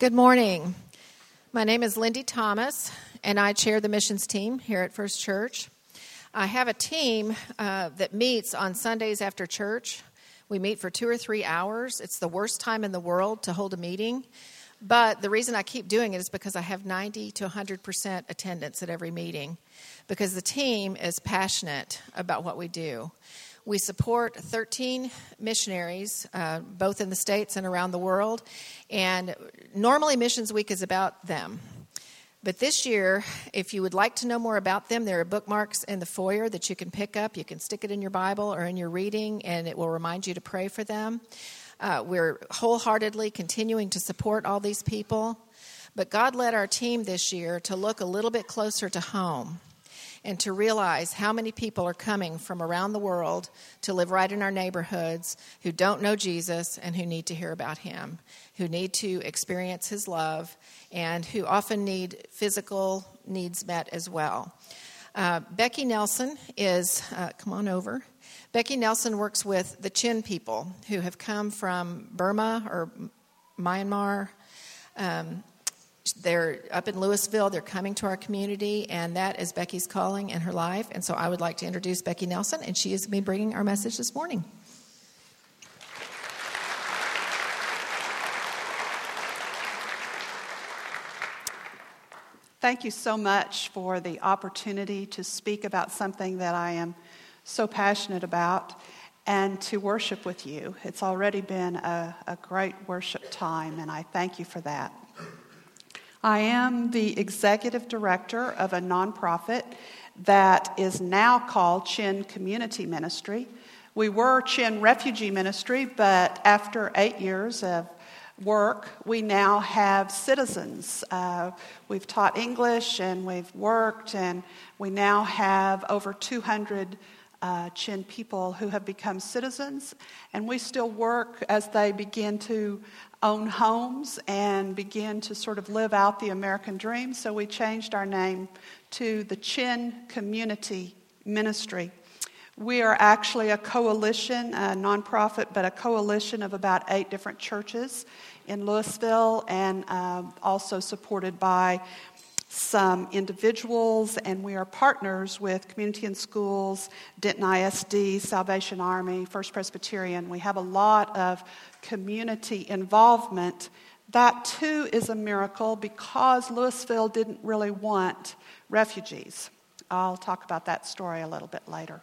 Good morning. My name is Lindy Thomas, and I chair the missions team here at First Church. I have a team uh, that meets on Sundays after church. We meet for two or three hours. It's the worst time in the world to hold a meeting. But the reason I keep doing it is because I have 90 to 100% attendance at every meeting because the team is passionate about what we do. We support 13 missionaries, uh, both in the States and around the world. And normally, Missions Week is about them. But this year, if you would like to know more about them, there are bookmarks in the foyer that you can pick up. You can stick it in your Bible or in your reading, and it will remind you to pray for them. Uh, we're wholeheartedly continuing to support all these people. But God led our team this year to look a little bit closer to home and to realize how many people are coming from around the world to live right in our neighborhoods who don't know Jesus and who need to hear about him, who need to experience his love, and who often need physical needs met as well. Uh, Becky Nelson is, uh, come on over. Becky Nelson works with the Chin people who have come from Burma or Myanmar. Um, they're up in Lewisville. They're coming to our community, and that is Becky's calling in her life. And so I would like to introduce Becky Nelson, and she is going to be bringing our message this morning. Thank you so much for the opportunity to speak about something that I am so passionate about and to worship with you. It's already been a, a great worship time, and I thank you for that. I am the executive director of a nonprofit that is now called Chin Community Ministry. We were Chin Refugee Ministry, but after eight years of work, we now have citizens. Uh, we've taught English and we've worked, and we now have over 200 uh, Chin people who have become citizens, and we still work as they begin to own homes and begin to sort of live out the American dream. So we changed our name to the Chin Community Ministry. We are actually a coalition, a nonprofit, but a coalition of about eight different churches in Lewisville and uh, also supported by some individuals, and we are partners with Community and Schools, Denton ISD, Salvation Army, First Presbyterian. We have a lot of community involvement. That too is a miracle because Lewisville didn't really want refugees. I'll talk about that story a little bit later.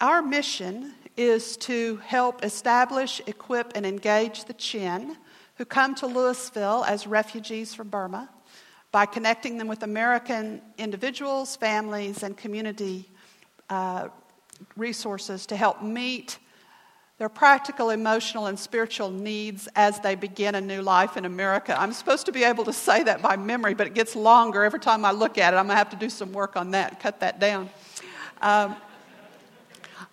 Our mission is to help establish, equip, and engage the Chin who come to Lewisville as refugees from Burma by connecting them with American individuals, families, and community uh, resources to help meet their practical, emotional, and spiritual needs as they begin a new life in America. I'm supposed to be able to say that by memory, but it gets longer every time I look at it. I'm going to have to do some work on that, cut that down. Um,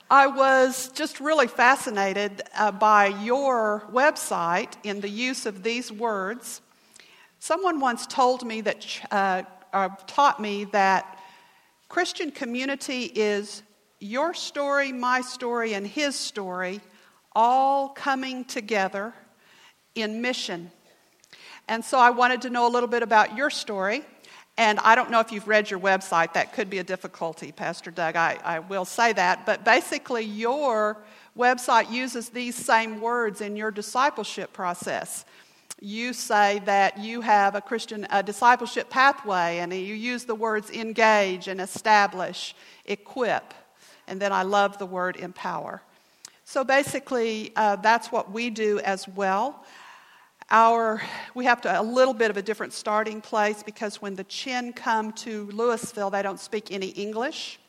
I was just really fascinated uh, by your website in the use of these words Someone once told me that, uh, uh, taught me that Christian community is your story, my story, and his story all coming together in mission. And so I wanted to know a little bit about your story. And I don't know if you've read your website, that could be a difficulty, Pastor Doug. I, I will say that. But basically, your website uses these same words in your discipleship process you say that you have a Christian a discipleship pathway, and you use the words engage and establish, equip, and then I love the word empower. So basically, uh, that's what we do as well. Our, we have to, a little bit of a different starting place because when the Chin come to Lewisville, they don't speak any English.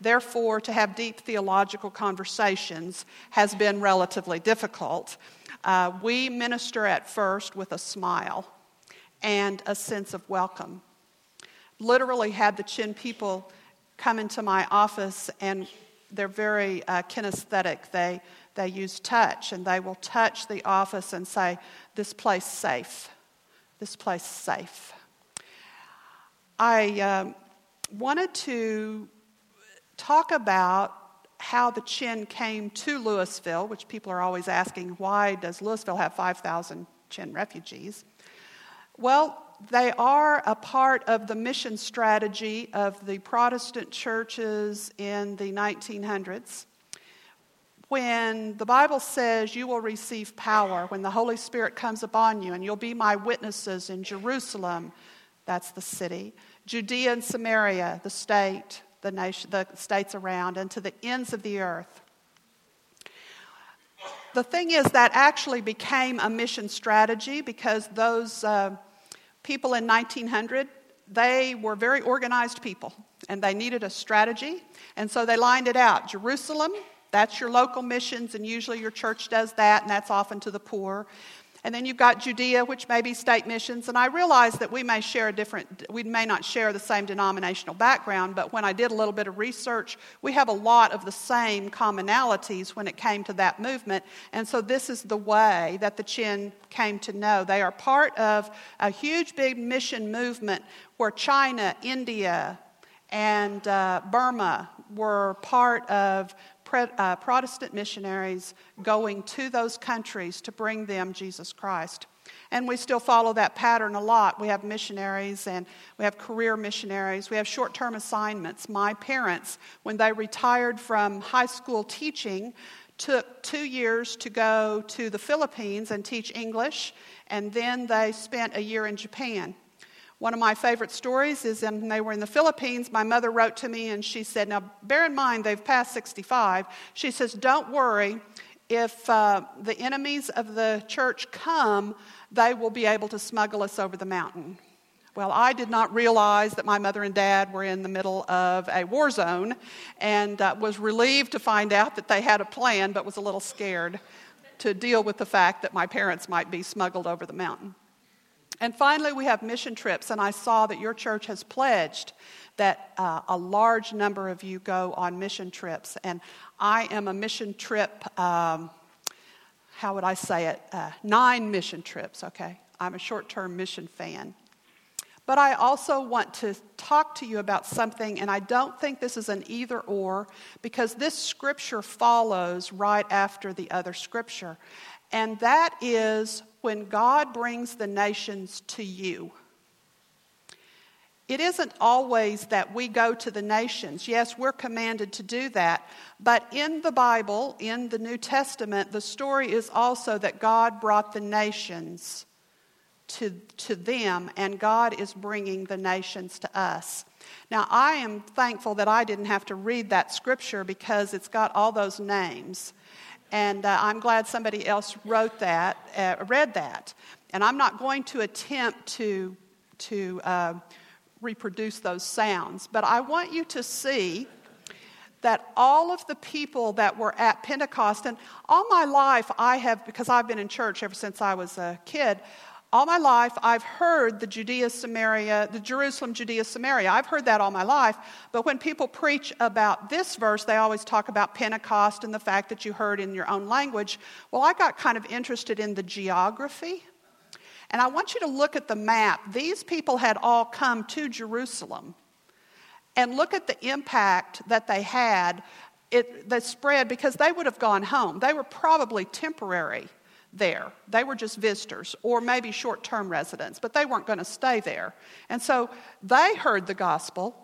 Therefore, to have deep theological conversations has been relatively difficult. Uh, we minister at first with a smile and a sense of welcome. Literally, had the Chin people come into my office, and they're very uh, kinesthetic. They, they use touch, and they will touch the office and say, This place safe. This place safe. I um, wanted to talk about how the Chin came to Lewisville, which people are always asking, why does Lewisville have 5,000 Chin refugees. Well, they are a part of the mission strategy of the Protestant churches in the 1900s. When the Bible says you will receive power when the Holy Spirit comes upon you, and you'll be my witnesses in Jerusalem, that's the city, Judea and Samaria, the state, the, nation, the states around, and to the ends of the earth. The thing is, that actually became a mission strategy because those uh, people in 1900, they were very organized people and they needed a strategy. And so they lined it out Jerusalem, that's your local missions, and usually your church does that, and that's often to the poor. And then you've got Judea, which may be state missions. And I realize that we may share a different, we may not share the same denominational background, but when I did a little bit of research, we have a lot of the same commonalities when it came to that movement. And so this is the way that the Chin came to know. They are part of a huge, big mission movement where China, India, and uh, Burma were part of uh, Protestant missionaries going to those countries to bring them Jesus Christ. And we still follow that pattern a lot. We have missionaries and we have career missionaries. We have short term assignments. My parents, when they retired from high school teaching, took two years to go to the Philippines and teach English, and then they spent a year in Japan. One of my favorite stories is when they were in the Philippines. My mother wrote to me and she said, Now, bear in mind, they've passed 65. She says, Don't worry. If uh, the enemies of the church come, they will be able to smuggle us over the mountain. Well, I did not realize that my mother and dad were in the middle of a war zone and uh, was relieved to find out that they had a plan, but was a little scared to deal with the fact that my parents might be smuggled over the mountain. And finally, we have mission trips, and I saw that your church has pledged that uh, a large number of you go on mission trips. And I am a mission trip, um, how would I say it? Uh, nine mission trips, okay? I'm a short term mission fan. But I also want to talk to you about something, and I don't think this is an either or, because this scripture follows right after the other scripture. And that is when God brings the nations to you. It isn't always that we go to the nations. Yes, we're commanded to do that. But in the Bible, in the New Testament, the story is also that God brought the nations to, to them, and God is bringing the nations to us. Now, I am thankful that I didn't have to read that scripture because it's got all those names. And uh, I'm glad somebody else wrote that, uh, read that. And I'm not going to attempt to, to uh, reproduce those sounds, but I want you to see that all of the people that were at Pentecost, and all my life I have, because I've been in church ever since I was a kid, all my life, I've heard the Judea, Samaria, the Jerusalem, Judea, Samaria. I've heard that all my life. But when people preach about this verse, they always talk about Pentecost and the fact that you heard in your own language. Well, I got kind of interested in the geography. And I want you to look at the map. These people had all come to Jerusalem. And look at the impact that they had. It, that spread because they would have gone home. They were probably temporary there. They were just visitors or maybe short term residents, but they weren't going to stay there. And so they heard the gospel,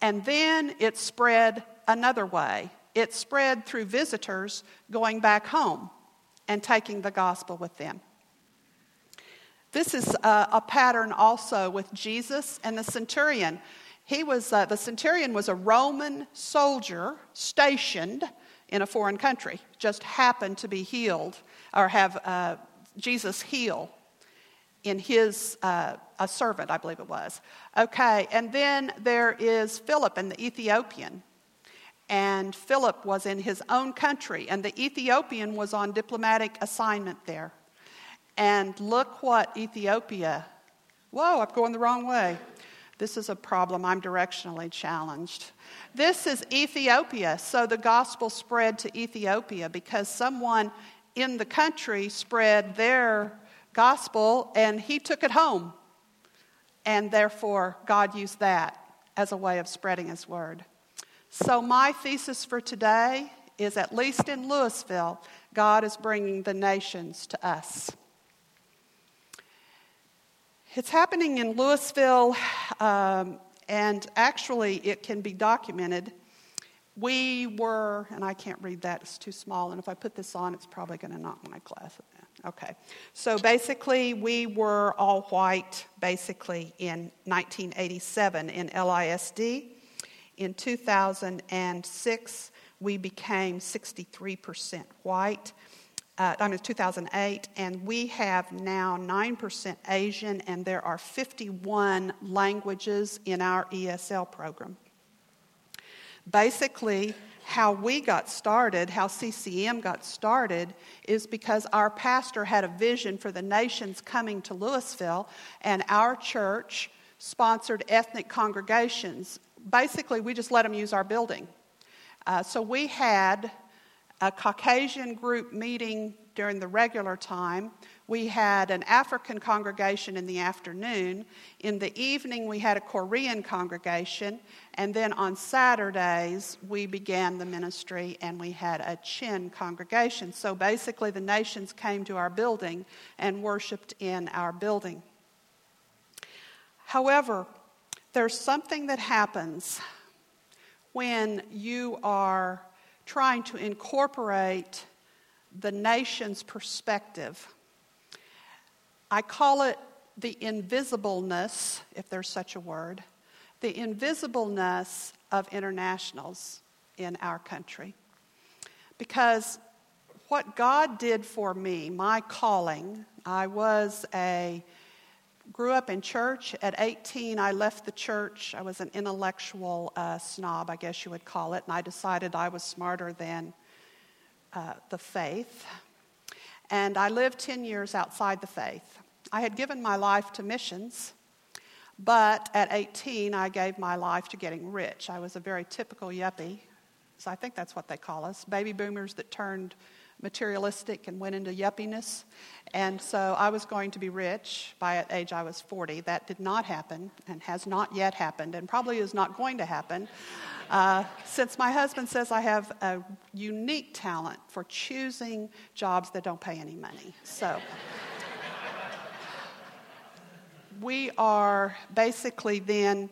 and then it spread another way. It spread through visitors going back home and taking the gospel with them. This is a, a pattern also with Jesus and the centurion. He was, uh, the centurion was a Roman soldier stationed in a foreign country, just happened to be healed or have uh, Jesus heal in his, uh, a servant, I believe it was. Okay, and then there is Philip and the Ethiopian. And Philip was in his own country, and the Ethiopian was on diplomatic assignment there. And look what Ethiopia, whoa, I'm going the wrong way. This is a problem. I'm directionally challenged. This is Ethiopia. So the gospel spread to Ethiopia because someone in the country spread their gospel and he took it home. And therefore, God used that as a way of spreading his word. So, my thesis for today is at least in Lewisville, God is bringing the nations to us. It's happening in Lewisville, um, and actually, it can be documented. We were, and I can't read that, it's too small, and if I put this on, it's probably going to knock my glasses. Okay. So basically, we were all white basically in 1987 in LISD. In 2006, we became 63% white. Uh, I mean, 2008, and we have now 9% Asian, and there are 51 languages in our ESL program. Basically, how we got started, how CCM got started, is because our pastor had a vision for the nations coming to Lewisville, and our church sponsored ethnic congregations. Basically, we just let them use our building. Uh, so we had a Caucasian group meeting during the regular time. We had an African congregation in the afternoon. In the evening, we had a Korean congregation. And then on Saturdays, we began the ministry and we had a Chin congregation. So basically, the nations came to our building and worshiped in our building. However, there's something that happens when you are trying to incorporate the nation's perspective. I call it the invisibleness, if there's such a word, the invisibleness of internationals in our country. Because what God did for me, my calling, I was a grew up in church. At 18, I left the church. I was an intellectual uh, snob, I guess you would call it, and I decided I was smarter than uh, the faith. And I lived 10 years outside the faith. I had given my life to missions, but at 18, I gave my life to getting rich. I was a very typical yuppie, so I think that's what they call us baby boomers that turned materialistic and went into yuppiness. And so I was going to be rich by the age I was 40. That did not happen and has not yet happened and probably is not going to happen. Uh, since my husband says I have a unique talent for choosing jobs that don't pay any money. So we are basically then,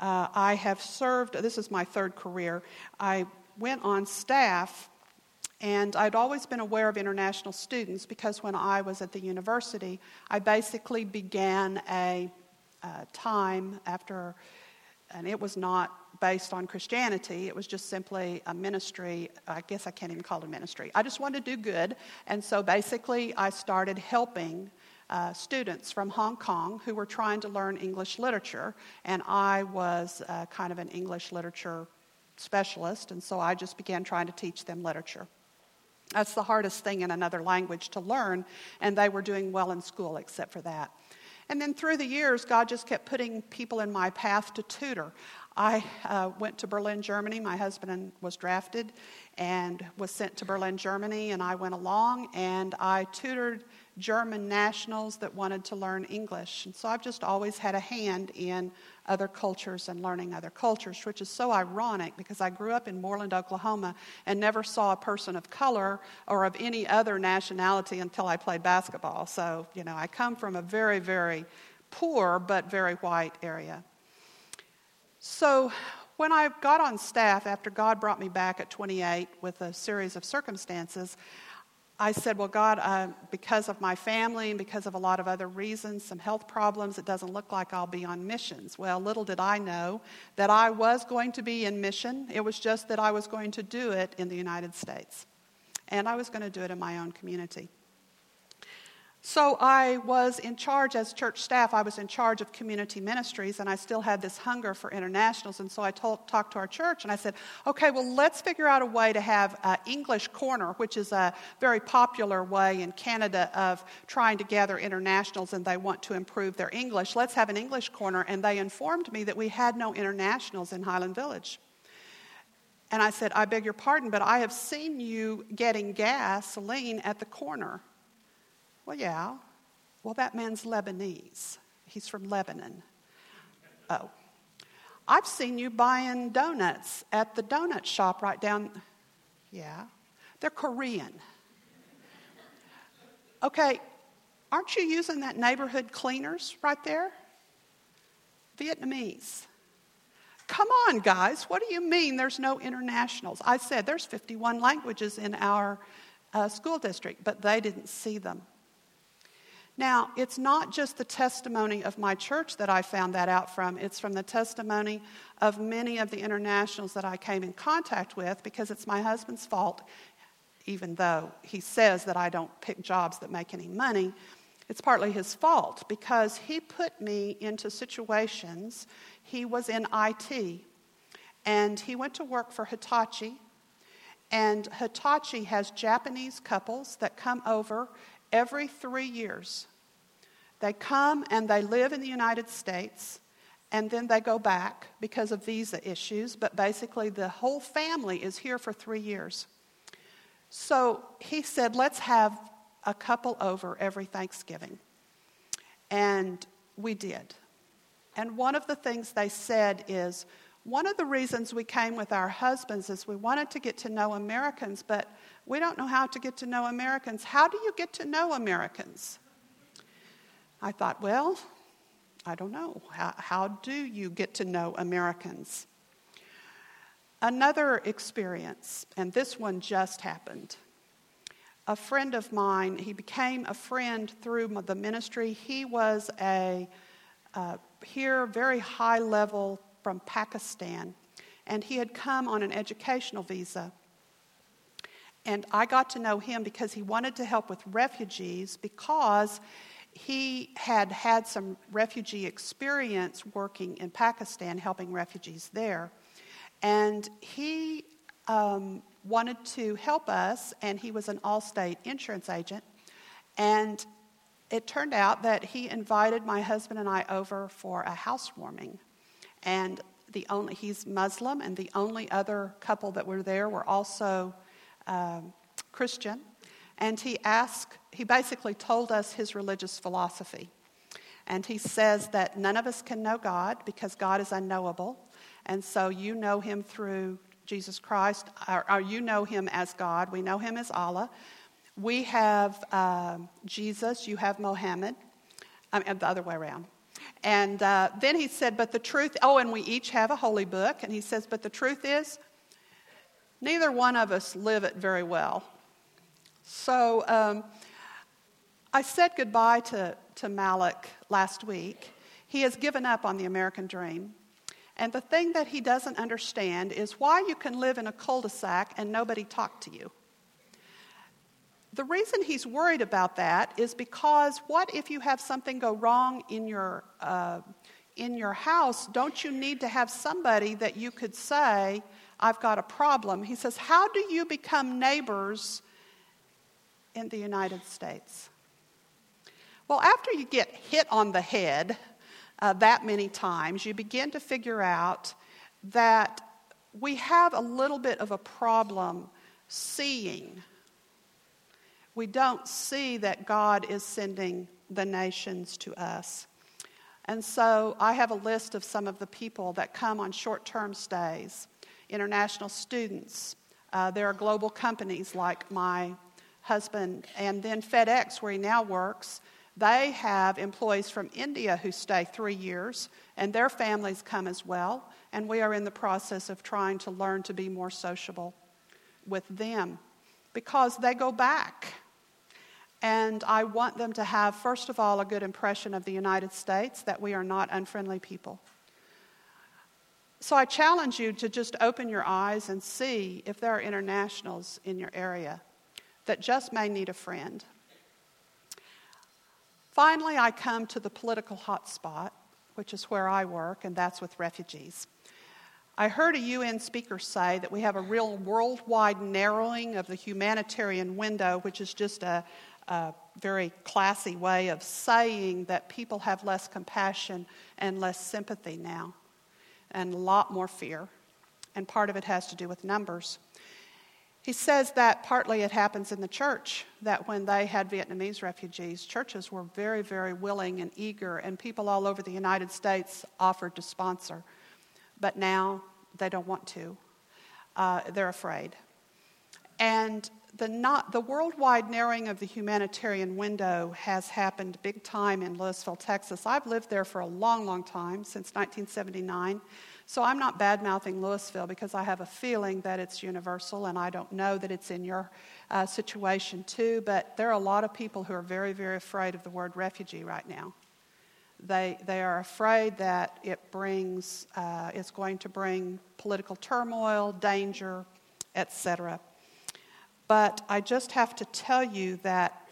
uh, I have served, this is my third career. I went on staff and I'd always been aware of international students because when I was at the university, I basically began a, time after, and it was not based on Christianity, it was just simply a ministry. I guess I can't even call it a ministry. I just wanted to do good. And so basically, I started helping. Uh, students from Hong Kong who were trying to learn English literature, and I was uh, kind of an English literature specialist, and so I just began trying to teach them literature. That's the hardest thing in another language to learn, and they were doing well in school except for that. And then through the years, God just kept putting people in my path to tutor. I uh, went to Berlin, Germany. My husband was drafted and was sent to Berlin, Germany, and I went along and I tutored German nationals that wanted to learn English. And so I've just always had a hand in other cultures and learning other cultures, which is so ironic because I grew up in Mooreland, Oklahoma, and never saw a person of color or of any other nationality until I played basketball. So, you know, I come from a very, very poor but very white area. So, when I got on staff after God brought me back at 28 with a series of circumstances, I said, Well, God, uh, because of my family and because of a lot of other reasons, some health problems, it doesn't look like I'll be on missions. Well, little did I know that I was going to be in mission. It was just that I was going to do it in the United States. And I was going to do it in my own community. So I was in charge as church staff, I was in charge of community ministries, and I still had this hunger for internationals. And so I told, talked to our church and I said, okay, well, let's figure out a way to have an English Corner, which is a very popular way in Canada of trying to gather internationals and they want to improve their English. Let's have an English Corner. And they informed me that we had no internationals in Highland Village. And I said, I beg your pardon, but I have seen you getting gasoline at the corner. Well, yeah. Well, that man's Lebanese. He's from Lebanon. Oh. I've seen you buying donuts at the donut shop right down. Yeah. They're Korean. Okay. Aren't you using that neighborhood cleaners right there? Vietnamese. Come on, guys. What do you mean there's no internationals? I said there's 51 languages in our uh, school district, but they didn't see them. Now, it's not just the testimony of my church that I found that out from, it's from the testimony of many of the internationals that I came in contact with because it's my husband's fault, even though he says that I don't pick jobs that make any money. It's partly his fault because he put me into situations. He was in IT and he went to work for Hitachi. And Hitachi has Japanese couples that come over every three years. They come and they live in the United States and then they go back because of visa issues, but basically the whole family is here for three years. So he said, let's have a couple over every Thanksgiving. And we did. And one of the things they said is one of the reasons we came with our husbands is we wanted to get to know Americans, but we don't know how to get to know Americans. How do you get to know Americans? I thought, well, I don't know. How, how do you get to know Americans? Another experience, and this one just happened a friend of mine, he became a friend through the ministry. He was a uh, here very high level from Pakistan, and he had come on an educational visa. And I got to know him because he wanted to help with refugees because he had had some refugee experience working in Pakistan, helping refugees there. And he um, wanted to help us, and he was an Allstate insurance agent. And it turned out that he invited my husband and I over for a housewarming. And the only, he's Muslim, and the only other couple that were there were also um, Christian. And he asked, he basically told us his religious philosophy. And he says that none of us can know God because God is unknowable. And so you know him through Jesus Christ, or, or, you know him as God. We know him as Allah. We have uh, Jesus, you have Mohammed. I mean, the other way around. And uh, then he said, But the truth, oh, and we each have a holy book. And he says, But the truth is, neither one of us live it very well. So um, I said goodbye to, to Malik last week. He has given up on the American dream. And the thing that he doesn't understand is why you can live in a cul de sac and nobody talk to you. The reason he's worried about that is because what if you have something go wrong in your, uh, in your house? Don't you need to have somebody that you could say, I've got a problem? He says, How do you become neighbors in the United States? Well, after you get hit on the head, uh, that many times, you begin to figure out that we have a little bit of a problem seeing. We don't see that God is sending the nations to us. And so I have a list of some of the people that come on short term stays international students. Uh, there are global companies like my husband, and then FedEx, where he now works, they have employees from India who stay three years, and their families come as well. And we are in the process of trying to learn to be more sociable with them because they go back. And I want them to have, first of all, a good impression of the United States that we are not unfriendly people. So I challenge you to just open your eyes and see if there are internationals in your area that just may need a friend. Finally, I come to the political hotspot, which is where I work, and that's with refugees. I heard a UN speaker say that we have a real worldwide narrowing of the humanitarian window, which is just a, a very classy way of saying that people have less compassion and less sympathy now, and a lot more fear. And part of it has to do with numbers. He says that partly it happens in the church, that when they had Vietnamese refugees, churches were very, very willing and eager, and people all over the United States offered to sponsor. But now they don't want to. Uh, they're afraid. And the, not, the worldwide narrowing of the humanitarian window has happened big time in Lewisville, Texas. I've lived there for a long, long time, since 1979. So I'm not bad mouthing Lewisville because I have a feeling that it's universal, and I don't know that it's in your uh, situation too. But there are a lot of people who are very, very afraid of the word refugee right now. They, they are afraid that it brings, uh, it's going to bring political turmoil, danger, etc. But I just have to tell you that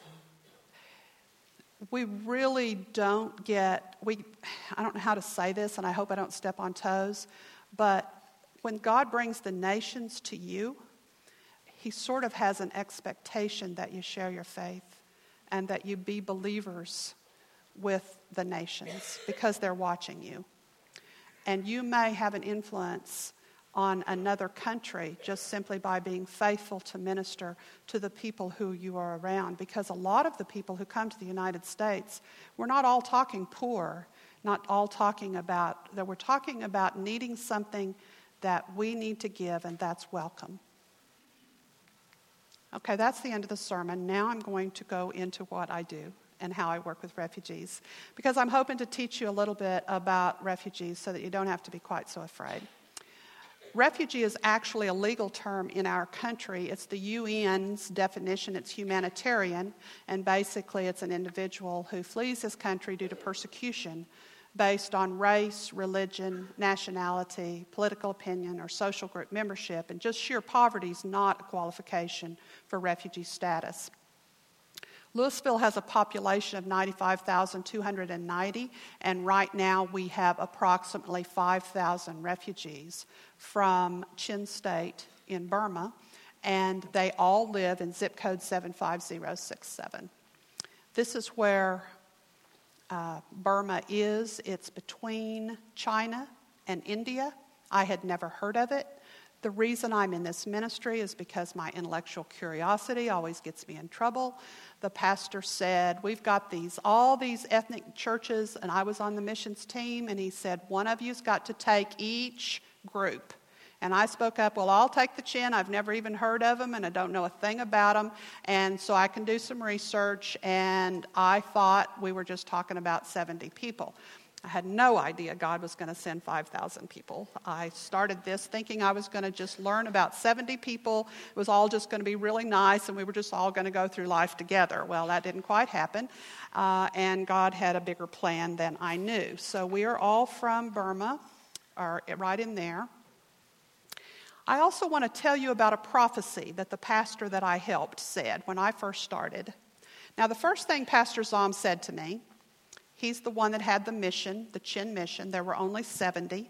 we really don't get, we, I don't know how to say this, and I hope I don't step on toes, but when God brings the nations to you, He sort of has an expectation that you share your faith and that you be believers with the nations because they're watching you. And you may have an influence on another country just simply by being faithful to minister to the people who you are around. Because a lot of the people who come to the United States, we're not all talking poor, not all talking about that we're talking about needing something that we need to give, and that's welcome. Okay, that's the end of the sermon. Now I'm going to go into what I do and how I work with refugees because I'm hoping to teach you a little bit about refugees so that you don't have to be quite so afraid refugee is actually a legal term in our country. It's the UN's definition, it's humanitarian, and basically it's an individual who flees his country due to persecution based on race, religion, nationality, political opinion, or social group membership. And just sheer poverty is not a qualification for refugee status. Lewisville has a population of 95,290, and right now we have approximately 5,000 refugees from Chin State in Burma, and they all live in zip code 75067. This is where uh, Burma is. It's between China and India. I had never heard of it. The reason I'm in this ministry is because my intellectual curiosity always gets me in trouble. The pastor said, We've got these, all these ethnic churches, and I was on the missions team, and he said, One of you's got to take each group. And I spoke up, Well, I'll take the chin. I've never even heard of them, and I don't know a thing about them. And so I can do some research, and I thought we were just talking about 70 people. I had no idea God was going to send 5,000 people. I started this thinking I was going to just learn about 70 people. It was all just going to be really nice, and we were just all going to go through life together. Well, that didn't quite happen, uh, and God had a bigger plan than I knew. So we are all from Burma, or right in there. I also want to tell you about a prophecy that the pastor that I helped said when I first started. Now, the first thing Pastor Zom said to me He's the one that had the mission, the Chin mission. There were only 70.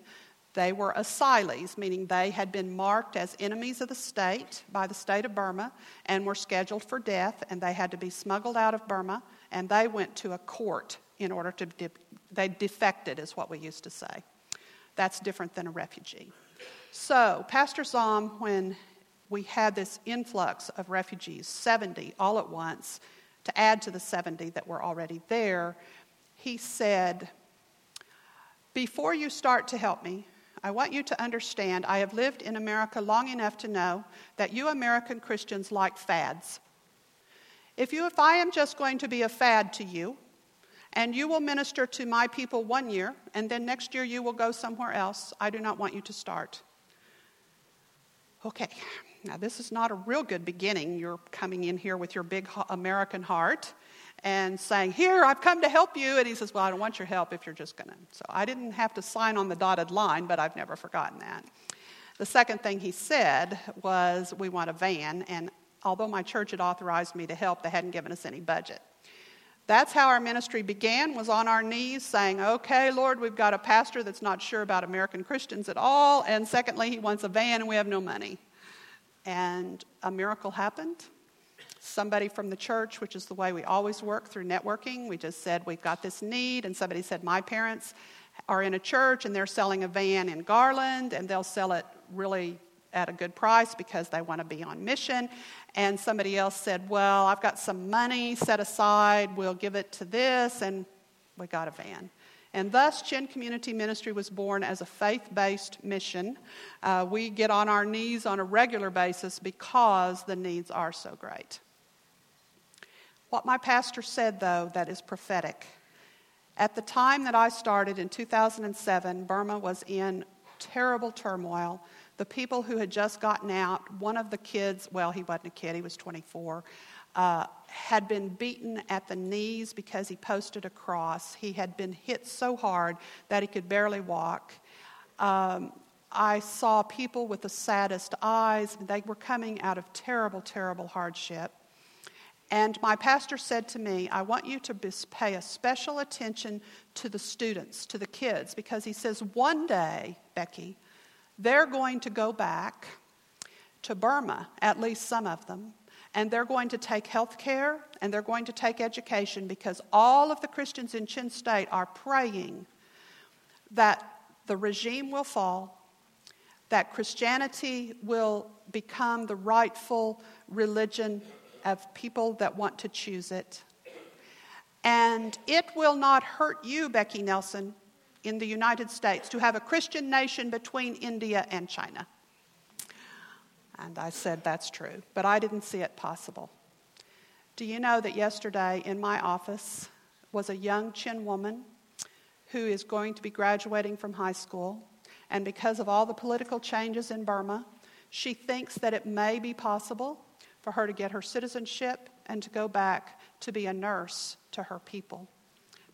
They were asylees, meaning they had been marked as enemies of the state by the state of Burma and were scheduled for death, and they had to be smuggled out of Burma, and they went to a court in order to, de- they defected, is what we used to say. That's different than a refugee. So, Pastor Zom, when we had this influx of refugees, 70 all at once, to add to the 70 that were already there, he said, Before you start to help me, I want you to understand I have lived in America long enough to know that you American Christians like fads. If, you, if I am just going to be a fad to you, and you will minister to my people one year, and then next year you will go somewhere else, I do not want you to start. Okay, now this is not a real good beginning. You're coming in here with your big American heart and saying, Here, I've come to help you. And he says, Well, I don't want your help if you're just going to. So I didn't have to sign on the dotted line, but I've never forgotten that. The second thing he said was, We want a van. And although my church had authorized me to help, they hadn't given us any budget. That's how our ministry began, was on our knees saying, okay, Lord, we've got a pastor that's not sure about American Christians at all. And secondly, he wants a van and we have no money. And a miracle happened somebody from the church, which is the way we always work through networking. We just said, We've got this need, and somebody said, My parents are in a church and they're selling a van in Garland, and they'll sell it really at a good price because they want to be on mission. And somebody else said, Well, I've got some money set aside, we'll give it to this, and we got a van. And thus, Chin Community Ministry was born as a faith based mission. Uh, we get on our knees on a regular basis because the needs are so great. What my pastor said, though, that is prophetic. At the time that I started in 2007, Burma was in terrible turmoil. The people who had just gotten out, one of the kids, well, he wasn't a kid, he was 24, uh, had been beaten at the knees because he posted a cross. He had been hit so hard that he could barely walk. Um, I saw people with the saddest eyes. They were coming out of terrible, terrible hardship. And my pastor said to me, I want you to pay a special attention to the students, to the kids, because he says, one day, Becky, they're going to go back to Burma, at least some of them, and they're going to take health care and they're going to take education because all of the Christians in Chin State are praying that the regime will fall, that Christianity will become the rightful religion of people that want to choose it. And it will not hurt you, Becky Nelson, in the United States to have a Christian nation between India and China. And I said, That's true. But I didn't see it possible. Do you know that yesterday in my office was a young Chin woman who is going to be graduating from high school? And because of all the political changes in Burma, she thinks that it may be possible for her to get her citizenship and to go back to be a nurse to her people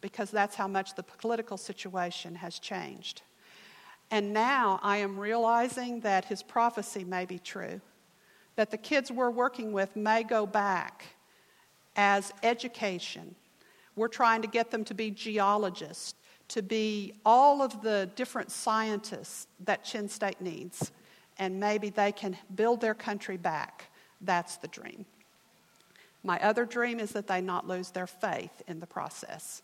because that's how much the political situation has changed. And now I am realizing that his prophecy may be true, that the kids we're working with may go back as education. We're trying to get them to be geologists, to be all of the different scientists that Chin State needs, and maybe they can build their country back. That's the dream. My other dream is that they not lose their faith in the process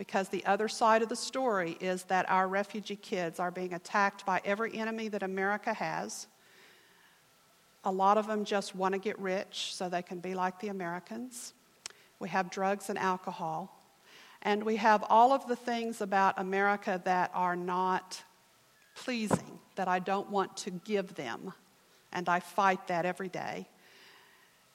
because the other side of the story is that our refugee kids are being attacked by every enemy that America has. A lot of them just want to get rich so they can be like the Americans. We have drugs and alcohol. And we have all of the things about America that are not pleasing, that I don't want to give them. And I fight that every day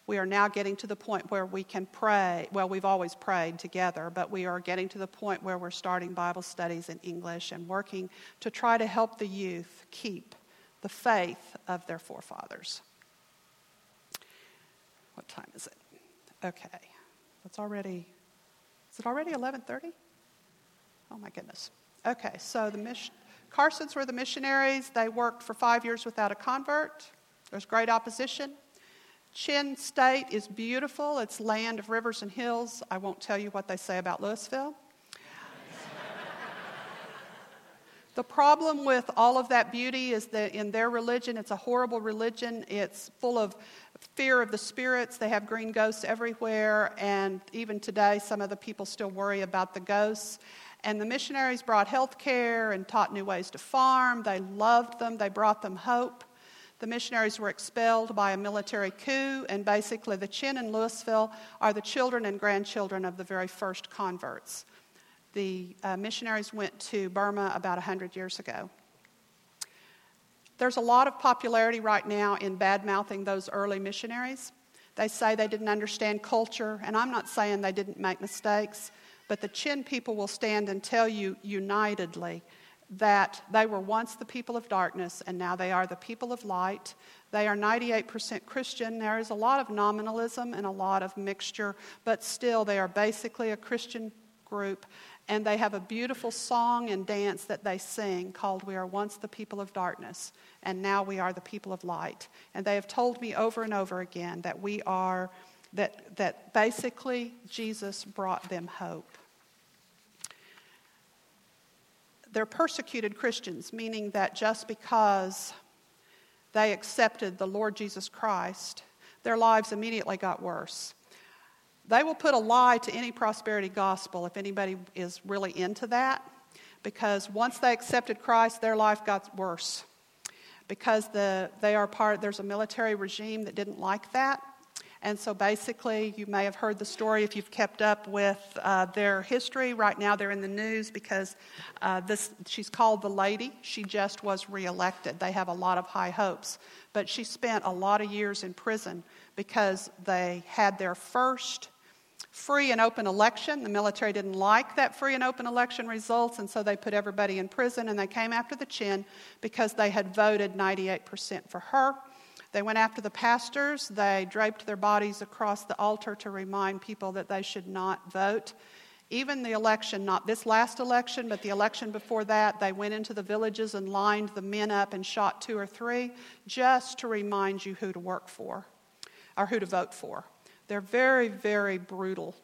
we are now getting to the point where we can pray. Well, we've always prayed together, but we are getting to the point where we're starting Bible studies in English and working to try to help the youth keep the faith of their forefathers. What time is it? Okay. It's already Is it already 11:30? Oh my goodness. Okay, so the mission Carsons were the missionaries. They worked for 5 years without a convert. There's great opposition. Chin State is beautiful. It's land of rivers and hills. I won't tell you what they say about Lewisville. the problem with all of that beauty is that in their religion, it's a horrible religion. It's full of fear of the spirits. They have green ghosts everywhere. And even today, some of the people still worry about the ghosts. And the missionaries brought health care and taught new ways to farm. They loved them, they brought them hope. The missionaries were expelled by a military coup, and basically, the Chin in Lewisville are the children and grandchildren of the very first converts. The uh, missionaries went to Burma about 100 years ago. There's a lot of popularity right now in bad mouthing those early missionaries. They say they didn't understand culture, and I'm not saying they didn't make mistakes, but the Chin people will stand and tell you unitedly that they were once the people of darkness and now they are the people of light. They are 98% Christian. There is a lot of nominalism and a lot of mixture, but still they are basically a Christian group. And they have a beautiful song and dance that they sing called We Are Once the People of Darkness, and now we are the people of light. And they have told me over and over again that we are, that, that basically Jesus brought them hope. They're persecuted Christians, meaning that just because they accepted the Lord Jesus Christ, their lives immediately got worse. They will put a lie to any prosperity gospel if anybody is really into that, because once they accepted Christ, their life got worse. Because the, they are part, there's a military regime that didn't like that, And so basically, you may have heard the story if you've kept up with uh, their history. Right now, they're in the news because uh, this, she's called the lady. She just was reelected. They have a lot of high hopes. But she spent a lot of years in prison because they had their first free and open election. The military didn't like that free and open election results, and so they put everybody in prison and they came after the chin because they had voted 98% for her. They went after the pastors. They draped their bodies across the altar to remind people that they should not vote. Even the election, not this last election, but the election before that, they went into the villages and lined the men up and shot two or three just to remind you who to work for or who to vote for. They're very, very brutal.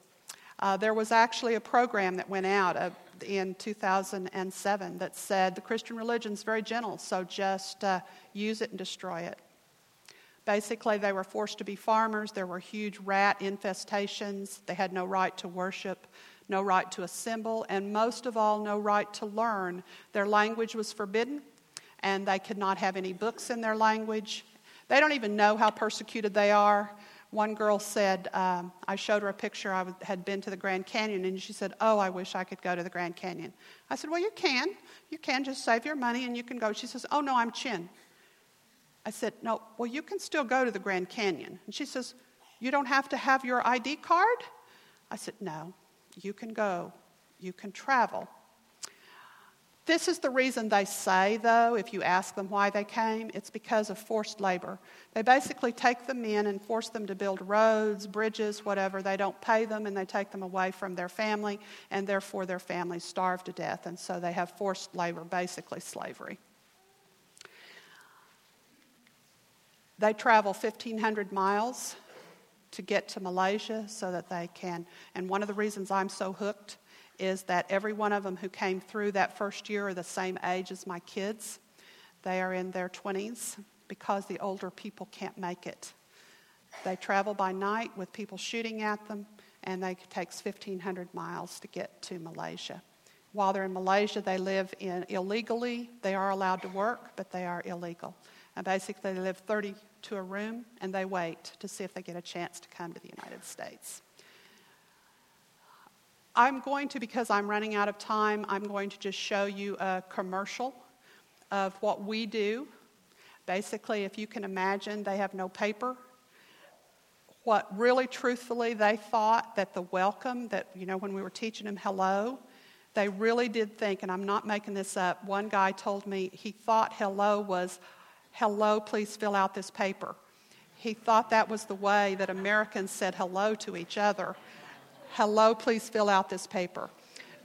Uh, there was actually a program that went out uh, in 2007 that said the Christian religion is very gentle, so just uh, use it and destroy it. Basically, they were forced to be farmers. There were huge rat infestations. They had no right to worship, no right to assemble, and most of all, no right to learn. Their language was forbidden, and they could not have any books in their language. They don't even know how persecuted they are. One girl said, um, I showed her a picture. I had been to the Grand Canyon, and she said, Oh, I wish I could go to the Grand Canyon. I said, Well, you can. You can just save your money and you can go. She says, Oh, no, I'm Chin. I said, No, well, you can still go to the Grand Canyon. And she says, You don't have to have your ID card? I said, No, you can go. You can travel. This is the reason they say, though, if you ask them why they came, it's because of forced labor. They basically take them in and force them to build roads, bridges, whatever. They don't pay them and they take them away from their family, and therefore their families starve to death. And so they have forced labor, basically slavery. They travel 1,500 miles to get to Malaysia so that they can. And one of the reasons I'm so hooked is that every one of them who came through that first year are the same age as my kids. They are in their 20s because the older people can't make it. They travel by night with people shooting at them, and it takes 1,500 miles to get to Malaysia. While they're in Malaysia, they live in illegally. They are allowed to work, but they are illegal. And basically, they live 30 to a room and they wait to see if they get a chance to come to the United States. I'm going to, because I'm running out of time, I'm going to just show you a commercial of what we do. Basically, if you can imagine, they have no paper. What really truthfully they thought that the welcome, that, you know, when we were teaching them hello, they really did think, and I'm not making this up, one guy told me he thought hello was, hello, please fill out this paper. He thought that was the way that Americans said hello to each other. Hello, please fill out this paper.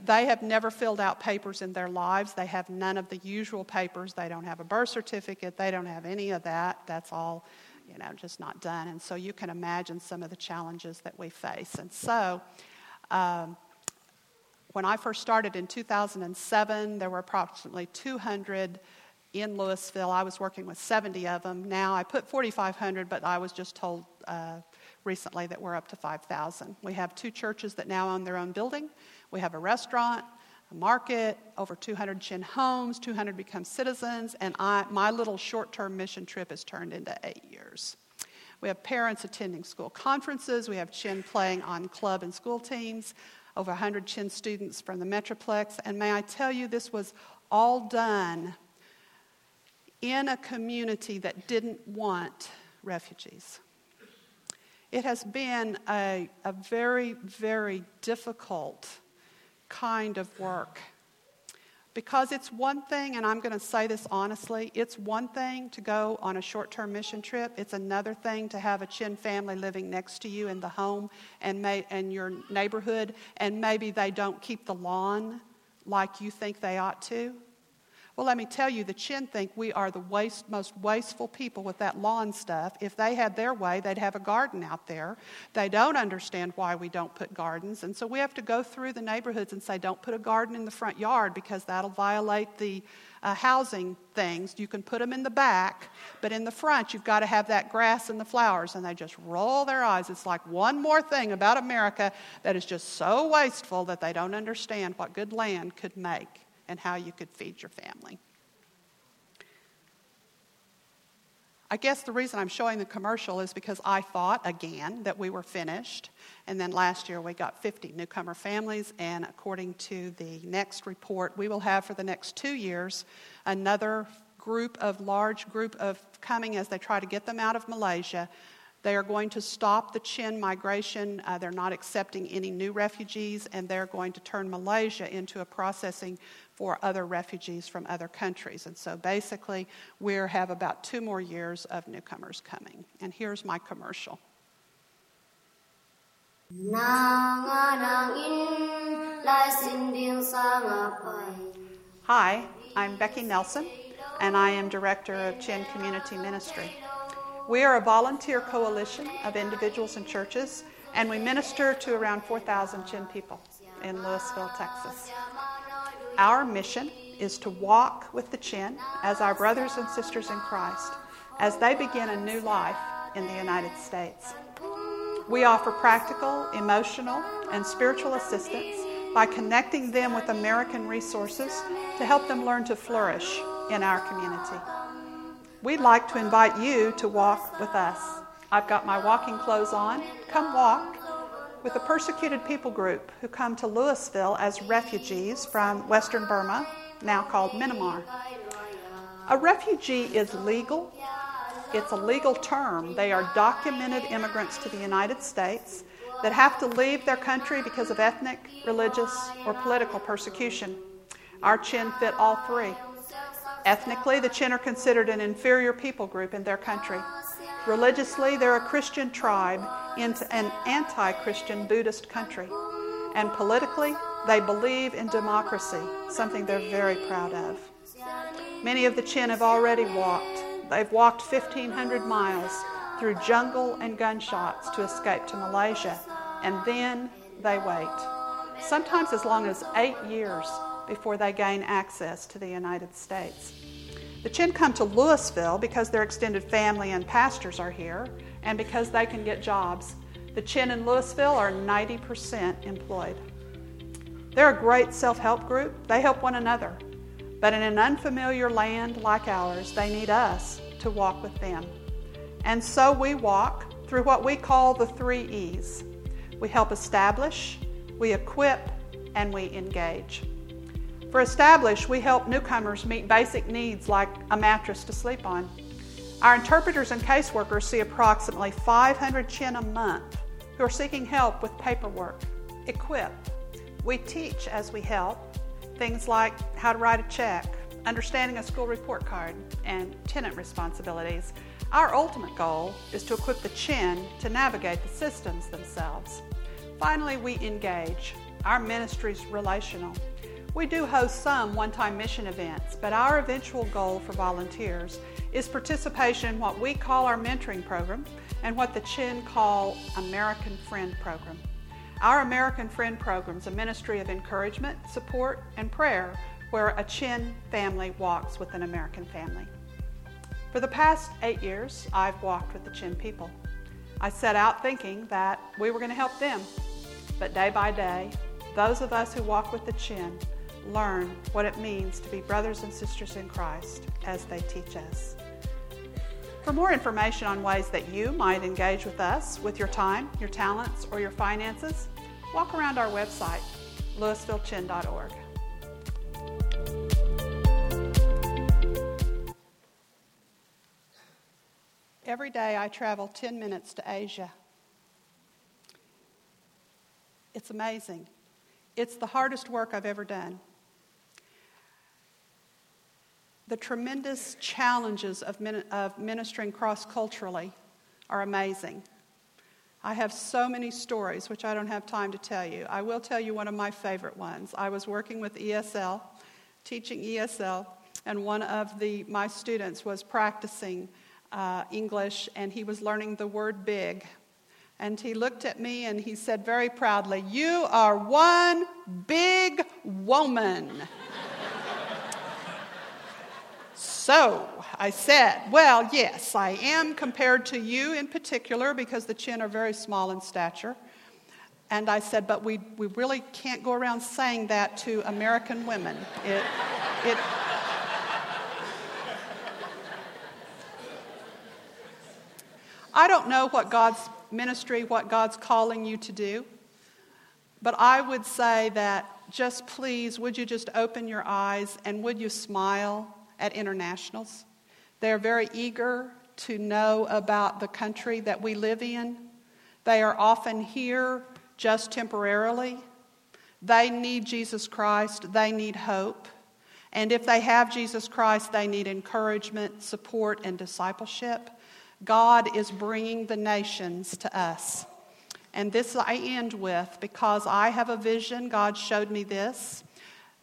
They have never filled out papers in their lives. They have none of the usual papers. They don't have a birth certificate. They don't have any of that. That's all, you know, just not done. And so you can imagine some of the challenges that we face. And so, um, when I first started in 2007, there were approximately 200 in Lewisville. I was working with 70 of them. Now I put 4,500, but I was just told uh, recently that we're up to 5,000. We have two churches that now own their own building. We have a restaurant, a market, over 200 Chin homes, 200 become citizens, and I, my little short term mission trip has turned into eight years. We have parents attending school conferences. We have Chin playing on club and school teams, over 100 Chin students from the Metroplex. And may I tell you, this was all done in a community that didn't want refugees. It has been a, a very, very difficult kind of work. Because it's one thing, and I'm going to say this honestly, it's one thing to go on a short term mission trip. It's another thing to have a Chin family living next to you in the home and, may, and your neighborhood, and maybe they don't keep the lawn like you think they ought to. Well, let me tell you, the Chin think we are the waste, most wasteful people with that lawn stuff. If they had their way, they'd have a garden out there. They don't understand why we don't put gardens. And so we have to go through the neighborhoods and say, don't put a garden in the front yard because that'll violate the uh, housing things. You can put them in the back, but in the front, you've got to have that grass and the flowers. And they just roll their eyes. It's like one more thing about America that is just so wasteful that they don't understand what good land could make and how you could feed your family. I guess the reason I'm showing the commercial is because I thought again that we were finished. And then last year we got 50 newcomer families. And according to the next report, we will have for the next two years another group of large group of coming as they try to get them out of Malaysia. They are going to stop the Chin migration. Uh, they're not accepting any new refugees, and they're going to turn Malaysia into a processing for other refugees from other countries. And so basically, we have about two more years of newcomers coming. And here's my commercial. Hi, I'm Becky Nelson, and I am Director of Chin Community Ministry. We are a volunteer coalition of individuals and churches, and we minister to around 4,000 Chin people in Lewisville, Texas. Our mission is to walk with the Chin as our brothers and sisters in Christ as they begin a new life in the United States. We offer practical, emotional, and spiritual assistance by connecting them with American resources to help them learn to flourish in our community. We'd like to invite you to walk with us. I've got my walking clothes on. Come walk with a persecuted people group who come to Lewisville as refugees from Western Burma, now called Myanmar. A refugee is legal. It's a legal term. They are documented immigrants to the United States that have to leave their country because of ethnic, religious, or political persecution. Our chin fit all three. Ethnically, the Chin are considered an inferior people group in their country. Religiously, they're a Christian tribe in an anti Christian Buddhist country. And politically, they believe in democracy, something they're very proud of. Many of the Chin have already walked. They've walked 1,500 miles through jungle and gunshots to escape to Malaysia, and then they wait. Sometimes as long as eight years before they gain access to the United States. The Chin come to Lewisville because their extended family and pastors are here and because they can get jobs. The Chin in Lewisville are 90% employed. They're a great self help group, they help one another. But in an unfamiliar land like ours, they need us to walk with them. And so we walk through what we call the three E's we help establish, we equip, and we engage. For Establish, we help newcomers meet basic needs like a mattress to sleep on. Our interpreters and caseworkers see approximately 500 chin a month who are seeking help with paperwork. Equip. We teach as we help things like how to write a check, understanding a school report card, and tenant responsibilities. Our ultimate goal is to equip the chin to navigate the systems themselves. Finally, we engage. Our ministry is relational. We do host some one time mission events, but our eventual goal for volunteers is participation in what we call our mentoring program and what the Chin call American Friend Program. Our American Friend Program is a ministry of encouragement, support, and prayer where a Chin family walks with an American family. For the past eight years, I've walked with the Chin people. I set out thinking that we were going to help them, but day by day, those of us who walk with the Chin learn what it means to be brothers and sisters in Christ as they teach us. For more information on ways that you might engage with us with your time, your talents, or your finances, walk around our website, lewisvillechin.org. Every day I travel 10 minutes to Asia. It's amazing. It's the hardest work I've ever done the tremendous challenges of, of ministering cross culturally are amazing. I have so many stories, which I don't have time to tell you. I will tell you one of my favorite ones. I was working with ESL, teaching ESL, and one of the, my students was practicing uh, English, and he was learning the word big. And he looked at me and he said very proudly, You are one big woman. So I said, Well, yes, I am compared to you in particular because the chin are very small in stature. And I said, But we, we really can't go around saying that to American women. It, it, I don't know what God's ministry, what God's calling you to do, but I would say that just please, would you just open your eyes and would you smile at internationals? They're very eager to know about the country that we live in. They are often here just temporarily. They need Jesus Christ, they need hope. And if they have Jesus Christ, they need encouragement, support, and discipleship. God is bringing the nations to us. And this I end with because I have a vision, God showed me this,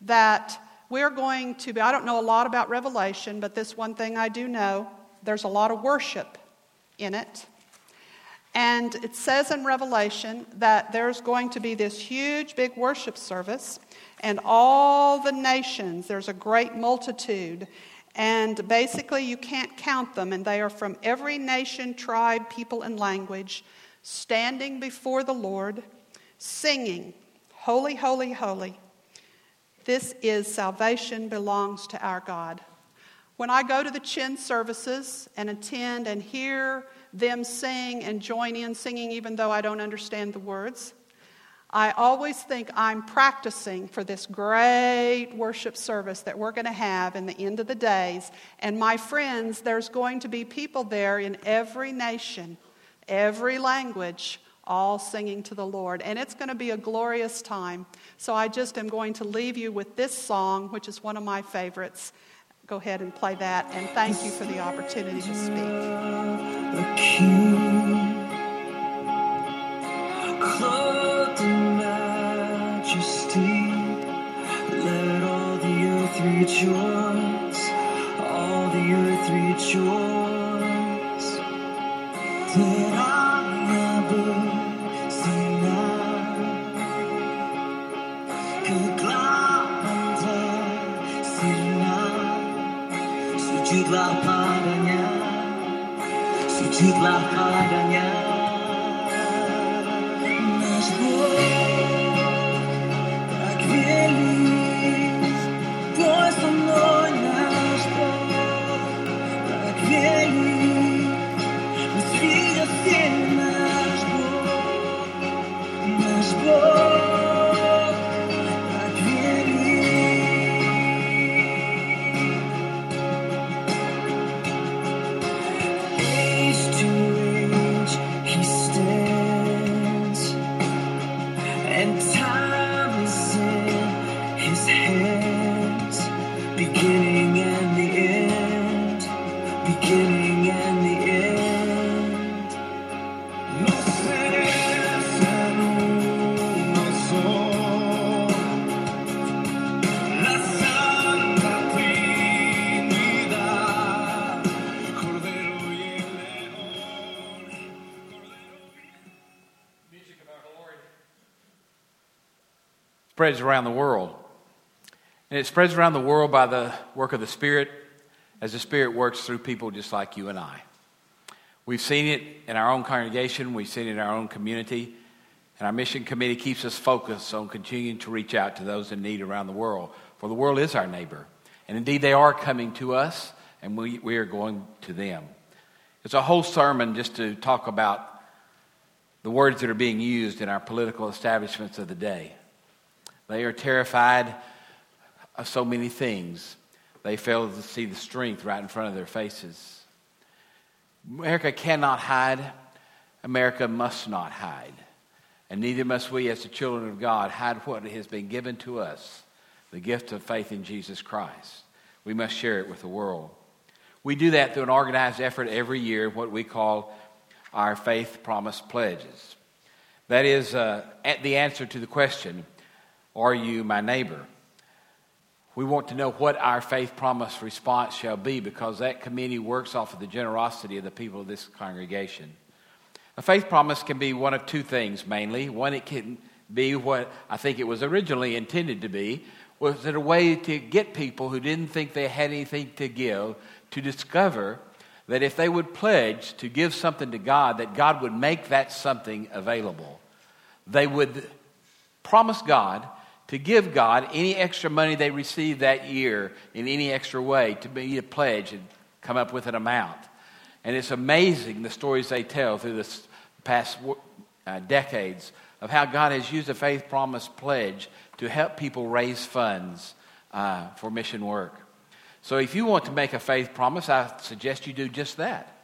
that we're going to be, I don't know a lot about Revelation, but this one thing I do know there's a lot of worship in it. And it says in Revelation that there's going to be this huge, big worship service, and all the nations, there's a great multitude. And basically, you can't count them, and they are from every nation, tribe, people, and language, standing before the Lord, singing, Holy, holy, holy. This is salvation belongs to our God. When I go to the Chin services and attend and hear them sing and join in singing, even though I don't understand the words, I always think I'm practicing for this great worship service that we're going to have in the end of the days. And my friends, there's going to be people there in every nation, every language, all singing to the Lord. And it's going to be a glorious time. So I just am going to leave you with this song, which is one of my favorites go ahead and play that. And thank you for the opportunity to speak. Let all the earth rejoice, all the earth rejoice. Sujudlah padanya. Sujudlah padanya spreads around the world. And it spreads around the world by the work of the Spirit as the Spirit works through people just like you and I. We've seen it in our own congregation, we've seen it in our own community, and our mission committee keeps us focused on continuing to reach out to those in need around the world. For the world is our neighbor. And indeed, they are coming to us, and we, we are going to them. It's a whole sermon just to talk about the words that are being used in our political establishments of the day. They are terrified of so many things, they fail to see the strength right in front of their faces. America cannot hide. America must not hide. And neither must we, as the children of God, hide what has been given to us the gift of faith in Jesus Christ. We must share it with the world. We do that through an organized effort every year, what we call our faith promise pledges. That is uh, the answer to the question are you my neighbor? We want to know what our faith promise response shall be because that committee works off of the generosity of the people of this congregation. A faith promise can be one of two things mainly. One, it can be what I think it was originally intended to be, was it a way to get people who didn't think they had anything to give to discover that if they would pledge to give something to God, that God would make that something available. They would promise God to give God any extra money they receive that year in any extra way to be a pledge and come up with an amount. And it's amazing the stories they tell through the past uh, decades of how God has used the Faith Promise Pledge to help people raise funds uh, for mission work. So if you want to make a faith promise, I suggest you do just that.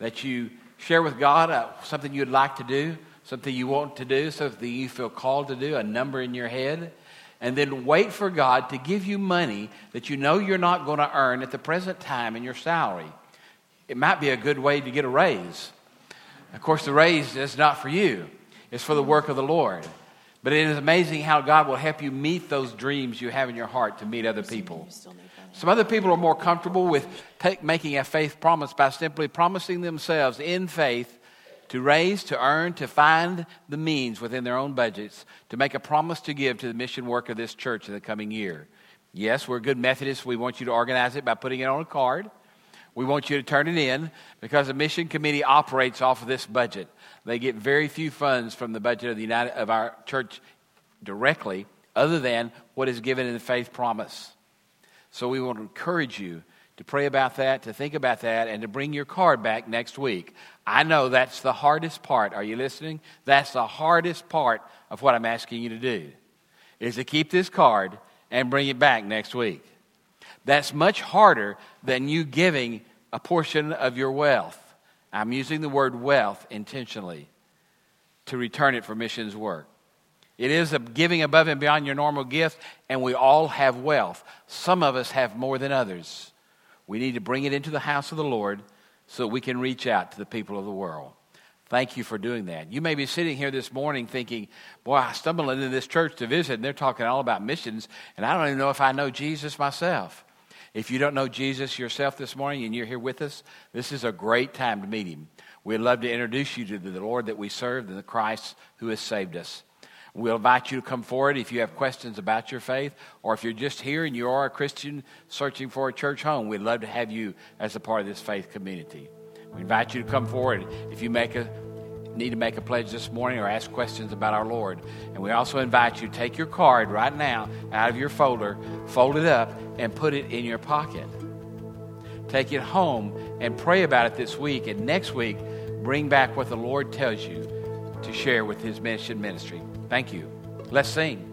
That you share with God uh, something you'd like to do, something you want to do, something you feel called to do, a number in your head, and then wait for God to give you money that you know you're not going to earn at the present time in your salary. It might be a good way to get a raise. Of course, the raise is not for you, it's for the work of the Lord. But it is amazing how God will help you meet those dreams you have in your heart to meet other people. Some other people are more comfortable with take, making a faith promise by simply promising themselves in faith to raise, to earn, to find the means within their own budgets to make a promise to give to the mission work of this church in the coming year. Yes, we're good Methodists. We want you to organize it by putting it on a card. We want you to turn it in because the mission committee operates off of this budget. They get very few funds from the budget of the United of our church directly, other than what is given in the faith promise. So we want to encourage you to pray about that, to think about that, and to bring your card back next week. I know that's the hardest part. Are you listening? That's the hardest part of what I'm asking you to do, is to keep this card and bring it back next week. That's much harder than you giving a portion of your wealth. I'm using the word wealth intentionally to return it for missions work. It is a giving above and beyond your normal gift, and we all have wealth. Some of us have more than others. We need to bring it into the house of the Lord so we can reach out to the people of the world. Thank you for doing that. You may be sitting here this morning thinking, Boy, I stumbled into this church to visit, and they're talking all about missions, and I don't even know if I know Jesus myself. If you don't know Jesus yourself this morning and you're here with us, this is a great time to meet him. We'd love to introduce you to the Lord that we serve and the Christ who has saved us. We'll invite you to come forward if you have questions about your faith, or if you're just here and you are a Christian searching for a church home, we'd love to have you as a part of this faith community. We invite you to come forward if you make a need to make a pledge this morning or ask questions about our Lord. And we also invite you to take your card right now out of your folder, fold it up, and put it in your pocket. Take it home and pray about it this week. And next week, bring back what the Lord tells you to share with His mission ministry. Thank you. Let's sing.